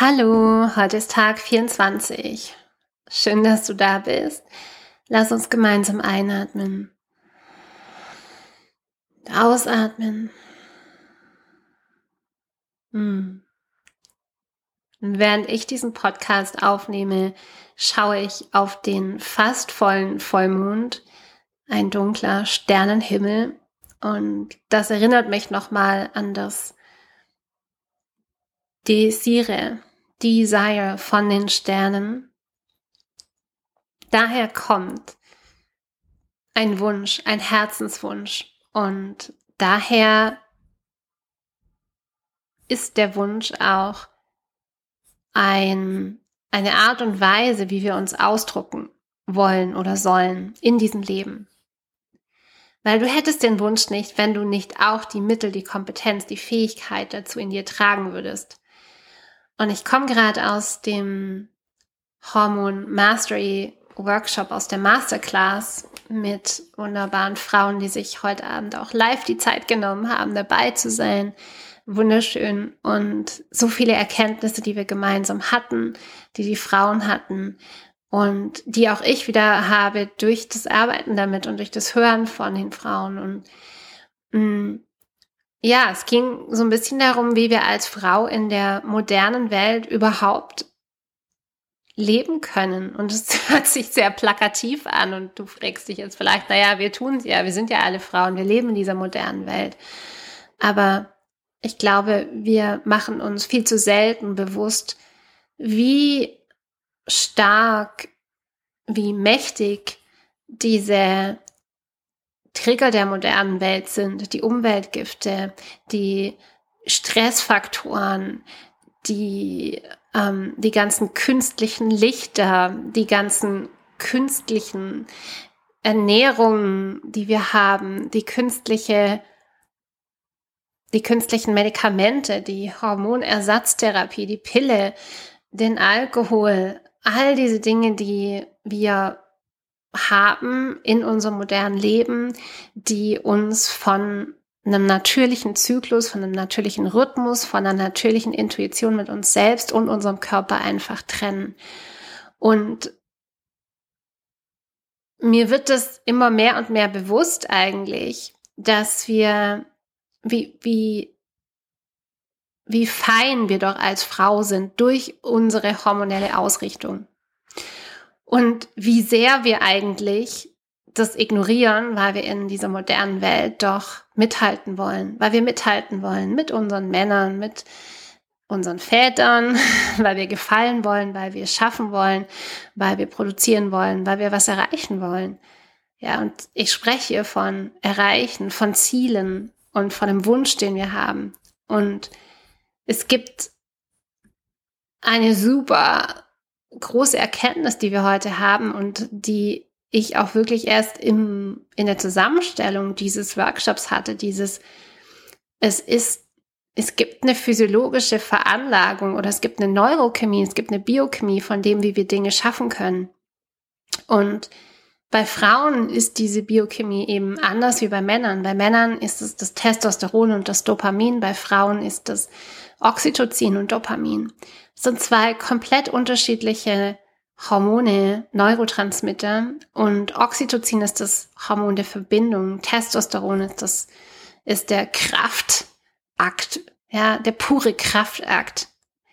Hallo, heute ist Tag 24. Schön, dass du da bist. Lass uns gemeinsam einatmen. Ausatmen. Hm. Und während ich diesen Podcast aufnehme, schaue ich auf den fast vollen Vollmond, ein dunkler Sternenhimmel. Und das erinnert mich nochmal an das Desire, Desire von den Sternen. Daher kommt ein Wunsch, ein Herzenswunsch. Und daher ist der Wunsch auch ein, eine Art und Weise, wie wir uns ausdrucken wollen oder sollen in diesem Leben. Weil du hättest den Wunsch nicht, wenn du nicht auch die Mittel, die Kompetenz, die Fähigkeit dazu in dir tragen würdest. Und ich komme gerade aus dem Hormon Mastery Workshop, aus der Masterclass mit wunderbaren Frauen, die sich heute Abend auch live die Zeit genommen haben, dabei zu sein. Wunderschön und so viele Erkenntnisse, die wir gemeinsam hatten, die die Frauen hatten und die auch ich wieder habe durch das Arbeiten damit und durch das Hören von den Frauen und mh, mm, ja, es ging so ein bisschen darum, wie wir als Frau in der modernen Welt überhaupt leben können. Und es hört sich sehr plakativ an und du fragst dich jetzt vielleicht, naja, wir tun es ja, wir sind ja alle Frauen, wir leben in dieser modernen Welt. Aber ich glaube, wir machen uns viel zu selten bewusst, wie stark, wie mächtig diese Trigger der modernen Welt sind, die Umweltgifte, die Stressfaktoren, die, ähm, die ganzen künstlichen Lichter, die ganzen künstlichen Ernährungen, die wir haben, die künstliche, die künstlichen Medikamente, die Hormonersatztherapie, die Pille, den Alkohol, all diese Dinge, die wir haben in unserem modernen Leben, die uns von einem natürlichen Zyklus, von einem natürlichen Rhythmus, von einer natürlichen Intuition mit uns selbst und unserem Körper einfach trennen. Und mir wird das immer mehr und mehr bewusst eigentlich, dass wir, wie, wie, wie fein wir doch als Frau sind durch unsere hormonelle Ausrichtung. Und wie sehr wir eigentlich das ignorieren, weil wir in dieser modernen Welt doch mithalten wollen, weil wir mithalten wollen mit unseren Männern, mit unseren Vätern, weil wir gefallen wollen, weil wir schaffen wollen, weil wir produzieren wollen, weil wir was erreichen wollen. Ja, und ich spreche von Erreichen, von Zielen und von dem Wunsch, den wir haben. Und es gibt eine super große Erkenntnis, die wir heute haben und die ich auch wirklich erst im, in der Zusammenstellung dieses Workshops hatte, dieses, es ist, es gibt eine physiologische Veranlagung oder es gibt eine Neurochemie, es gibt eine Biochemie von dem, wie wir Dinge schaffen können. Und bei Frauen ist diese Biochemie eben anders wie bei Männern. Bei Männern ist es das Testosteron und das Dopamin, bei Frauen ist das Oxytocin und Dopamin. Sind zwei komplett unterschiedliche Hormone, Neurotransmitter und Oxytocin ist das Hormon der Verbindung, Testosteron ist das ist der Kraftakt, ja, der pure Kraftakt.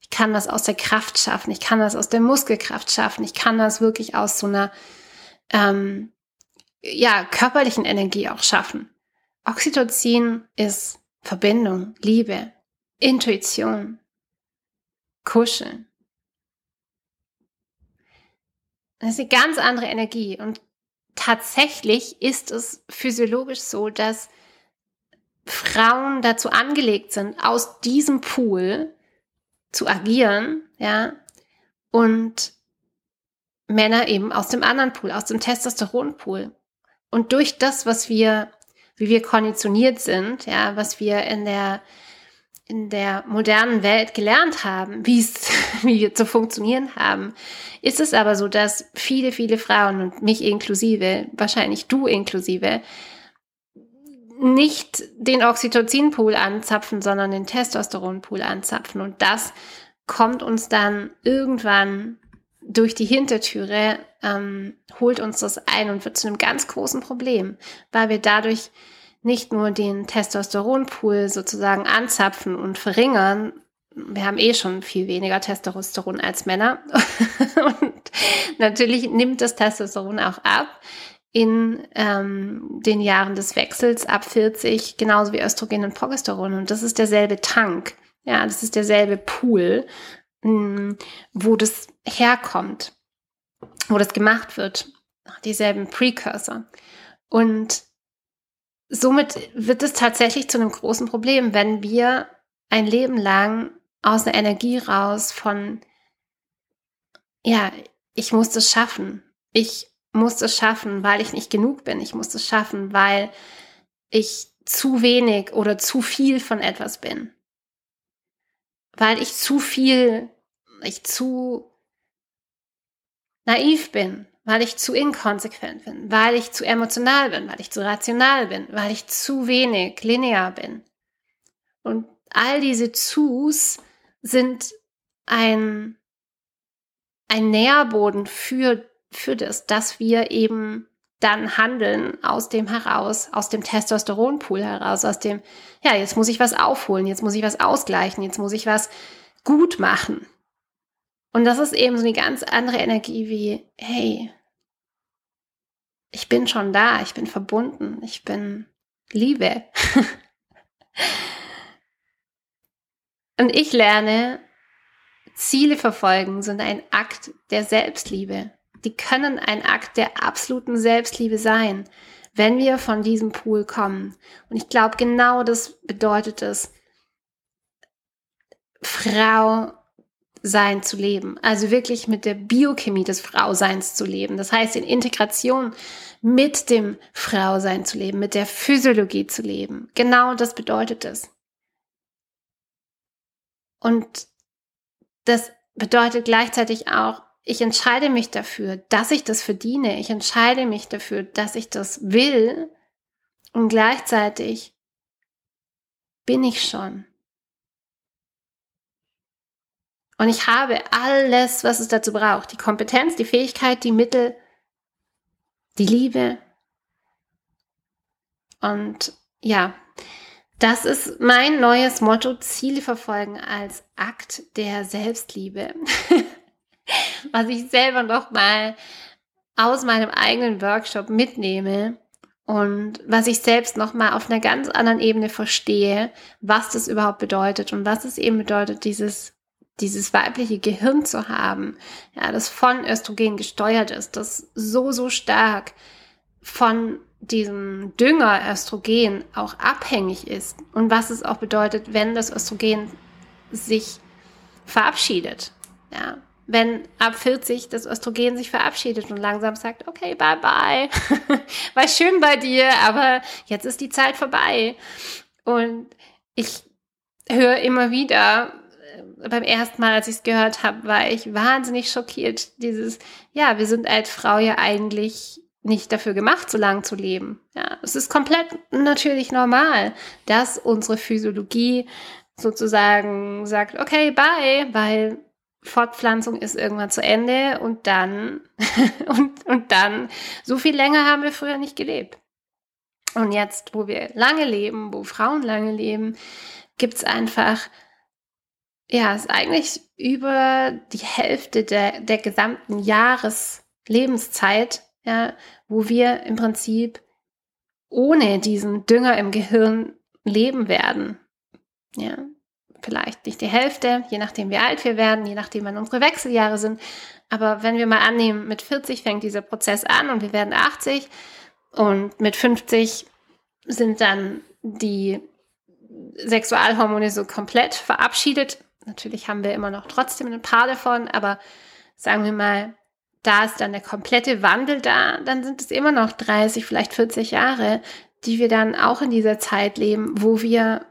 Ich kann das aus der Kraft schaffen, ich kann das aus der Muskelkraft schaffen, ich kann das wirklich aus so einer ähm, ja, körperlichen Energie auch schaffen. Oxytocin ist Verbindung, Liebe, Intuition, Kuscheln. Das ist eine ganz andere Energie. Und tatsächlich ist es physiologisch so, dass Frauen dazu angelegt sind, aus diesem Pool zu agieren, ja, und Männer eben aus dem anderen Pool, aus dem Testosteronpool. Und durch das, was wir, wie wir konditioniert sind, ja, was wir in der, in der modernen Welt gelernt haben, wie es, wie wir zu funktionieren haben, ist es aber so, dass viele, viele Frauen und mich inklusive, wahrscheinlich du inklusive, nicht den Oxytocinpool anzapfen, sondern den Testosteronpool anzapfen. Und das kommt uns dann irgendwann durch die Hintertüre, ähm, holt uns das ein und wird zu einem ganz großen Problem, weil wir dadurch nicht nur den Testosteronpool sozusagen anzapfen und verringern, wir haben eh schon viel weniger Testosteron als Männer. und natürlich nimmt das Testosteron auch ab in ähm, den Jahren des Wechsels ab 40, genauso wie Östrogen und Progesteron. Und das ist derselbe Tank. Ja, das ist derselbe Pool, mh, hm, wo das herkommt, wo das gemacht wird. Dieselben Precursor. Und somit wird es tatsächlich zu einem großen Problem, wenn wir ein Leben lang aus einer Energie raus von, ja, ich muss das schaffen. Ich muss das schaffen, weil ich nicht genug bin. Ich muss das schaffen, weil ich zu wenig oder zu viel von etwas bin. Weil ich zu viel, ich zu naiv bin, weil ich zu inkonsequent bin, weil ich zu emotional bin, weil ich zu rational bin, weil ich zu wenig linear bin. Und all diese Zus sind ein, ein Nährboden für, für das, dass wir eben dann handeln aus dem heraus, aus dem Testosteronpool heraus, aus dem, ja, jetzt muss ich was aufholen, jetzt muss ich was ausgleichen, jetzt muss ich was gut machen. Und das ist eben so eine ganz andere Energie wie, hey, ich bin schon da, ich bin verbunden, ich bin Liebe. Und ich lerne, Ziele verfolgen sind ein Akt der Selbstliebe. Die können ein Akt der absoluten Selbstliebe sein, wenn wir von diesem Pool kommen. Und ich glaube, genau das bedeutet es, Frau sein zu leben. Also wirklich mit der Biochemie des Frauseins zu leben. Das heißt, in Integration mit dem Frausein zu leben, mit der Physiologie zu leben. Genau das bedeutet es. Und das bedeutet gleichzeitig auch, ich entscheide mich dafür, dass ich das verdiene. Ich entscheide mich dafür, dass ich das will. Und gleichzeitig bin ich schon. Und ich habe alles, was es dazu braucht. Die Kompetenz, die Fähigkeit, die Mittel, die Liebe. Und ja, das ist mein neues Motto, Ziele verfolgen als Akt der Selbstliebe. Was ich selber noch mal aus meinem eigenen Workshop mitnehme und was ich selbst noch mal auf einer ganz anderen Ebene verstehe, was das überhaupt bedeutet und was es eben bedeutet, dieses dieses weibliche Gehirn zu haben, ja, das von Östrogen gesteuert ist, das so so stark von diesem Dünger Östrogen auch abhängig ist und was es auch bedeutet, wenn das Östrogen sich verabschiedet. Ja, wenn ab 40 das Östrogen sich verabschiedet und langsam sagt, okay, bye bye, war schön bei dir, aber jetzt ist die Zeit vorbei. Und ich höre immer wieder, beim ersten Mal, als ich es gehört habe, war ich wahnsinnig schockiert. Dieses, ja, wir sind als Frau ja eigentlich nicht dafür gemacht, so lange zu leben. Ja, es ist komplett natürlich normal, dass unsere Physiologie sozusagen sagt, okay, bye, weil Fortpflanzung ist irgendwann zu Ende und dann und, und dann so viel länger haben wir früher nicht gelebt. Und jetzt, wo wir lange leben, wo Frauen lange leben, gibt's einfach, ja, ist eigentlich über die Hälfte der, der gesamten Jahreslebenszeit ja, wo wir im Prinzip ohne diesen Dünger im Gehirn leben werden. Ja, vielleicht nicht die Hälfte, je nachdem wie alt wir werden, je nachdem wann unsere Wechseljahre sind. Aber wenn wir mal annehmen, mit 40 fängt dieser Prozess an und wir werden 80 und mit 50 sind dann die Sexualhormone so komplett verabschiedet. Natürlich haben wir immer noch trotzdem ein paar davon, aber sagen wir mal, da ist dann der komplette Wandel da, dann sind es immer noch 30, vielleicht 40 Jahre, die wir dann auch in dieser Zeit leben, wo wir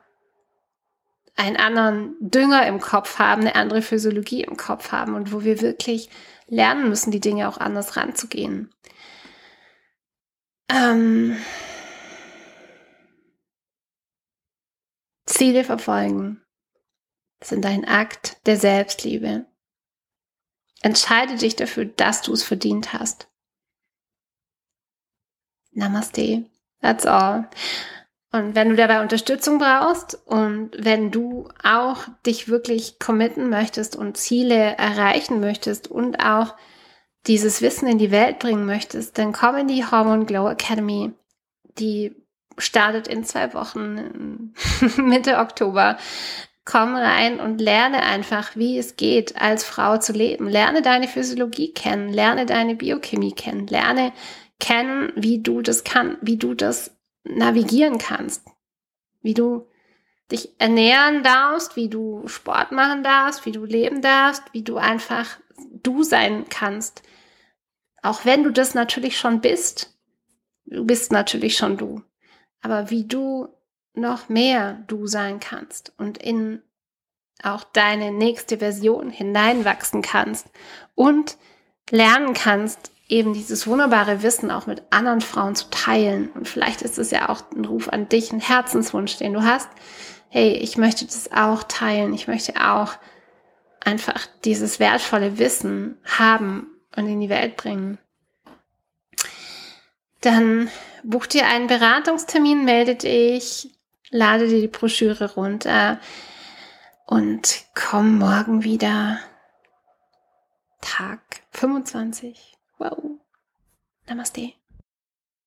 einen anderen Dünger im Kopf haben, eine andere Physiologie im Kopf haben und wo wir wirklich lernen müssen, die Dinge auch anders ranzugehen. Ähm, Ziele verfolgen. Sind ein Akt der Selbstliebe. Entscheide dich dafür, dass du es verdient hast. Namaste. That's all. Und wenn du dabei Unterstützung brauchst und wenn du auch dich wirklich committen möchtest und Ziele erreichen möchtest und auch dieses Wissen in die Welt bringen möchtest, dann komm in die Hormone Glow Academy. Die startet in zwei Wochen, Mitte Oktober. Komm rein und lerne einfach, wie es geht, als Frau zu leben. Lerne deine Physiologie kennen, lerne deine Biochemie kennen, lerne kennen, wie du das kann, wie du das navigieren kannst, wie du dich ernähren darfst, wie du Sport machen darfst, wie du leben darfst, wie du einfach du sein kannst. Auch wenn du das natürlich schon bist, du bist natürlich schon du, aber wie du noch mehr du sein kannst und in auch deine nächste Version hineinwachsen kannst und lernen kannst, eben dieses wunderbare Wissen auch mit anderen Frauen zu teilen. Und vielleicht ist es ja auch ein Ruf an dich, ein Herzenswunsch, den du hast. Hey, ich möchte das auch teilen. Ich möchte auch einfach dieses wertvolle Wissen haben und in die Welt bringen. Dann buch dir einen Beratungstermin, melde dich, lade dir die Broschüre runter und komm morgen wieder. Tag 25. Wow. Namaste.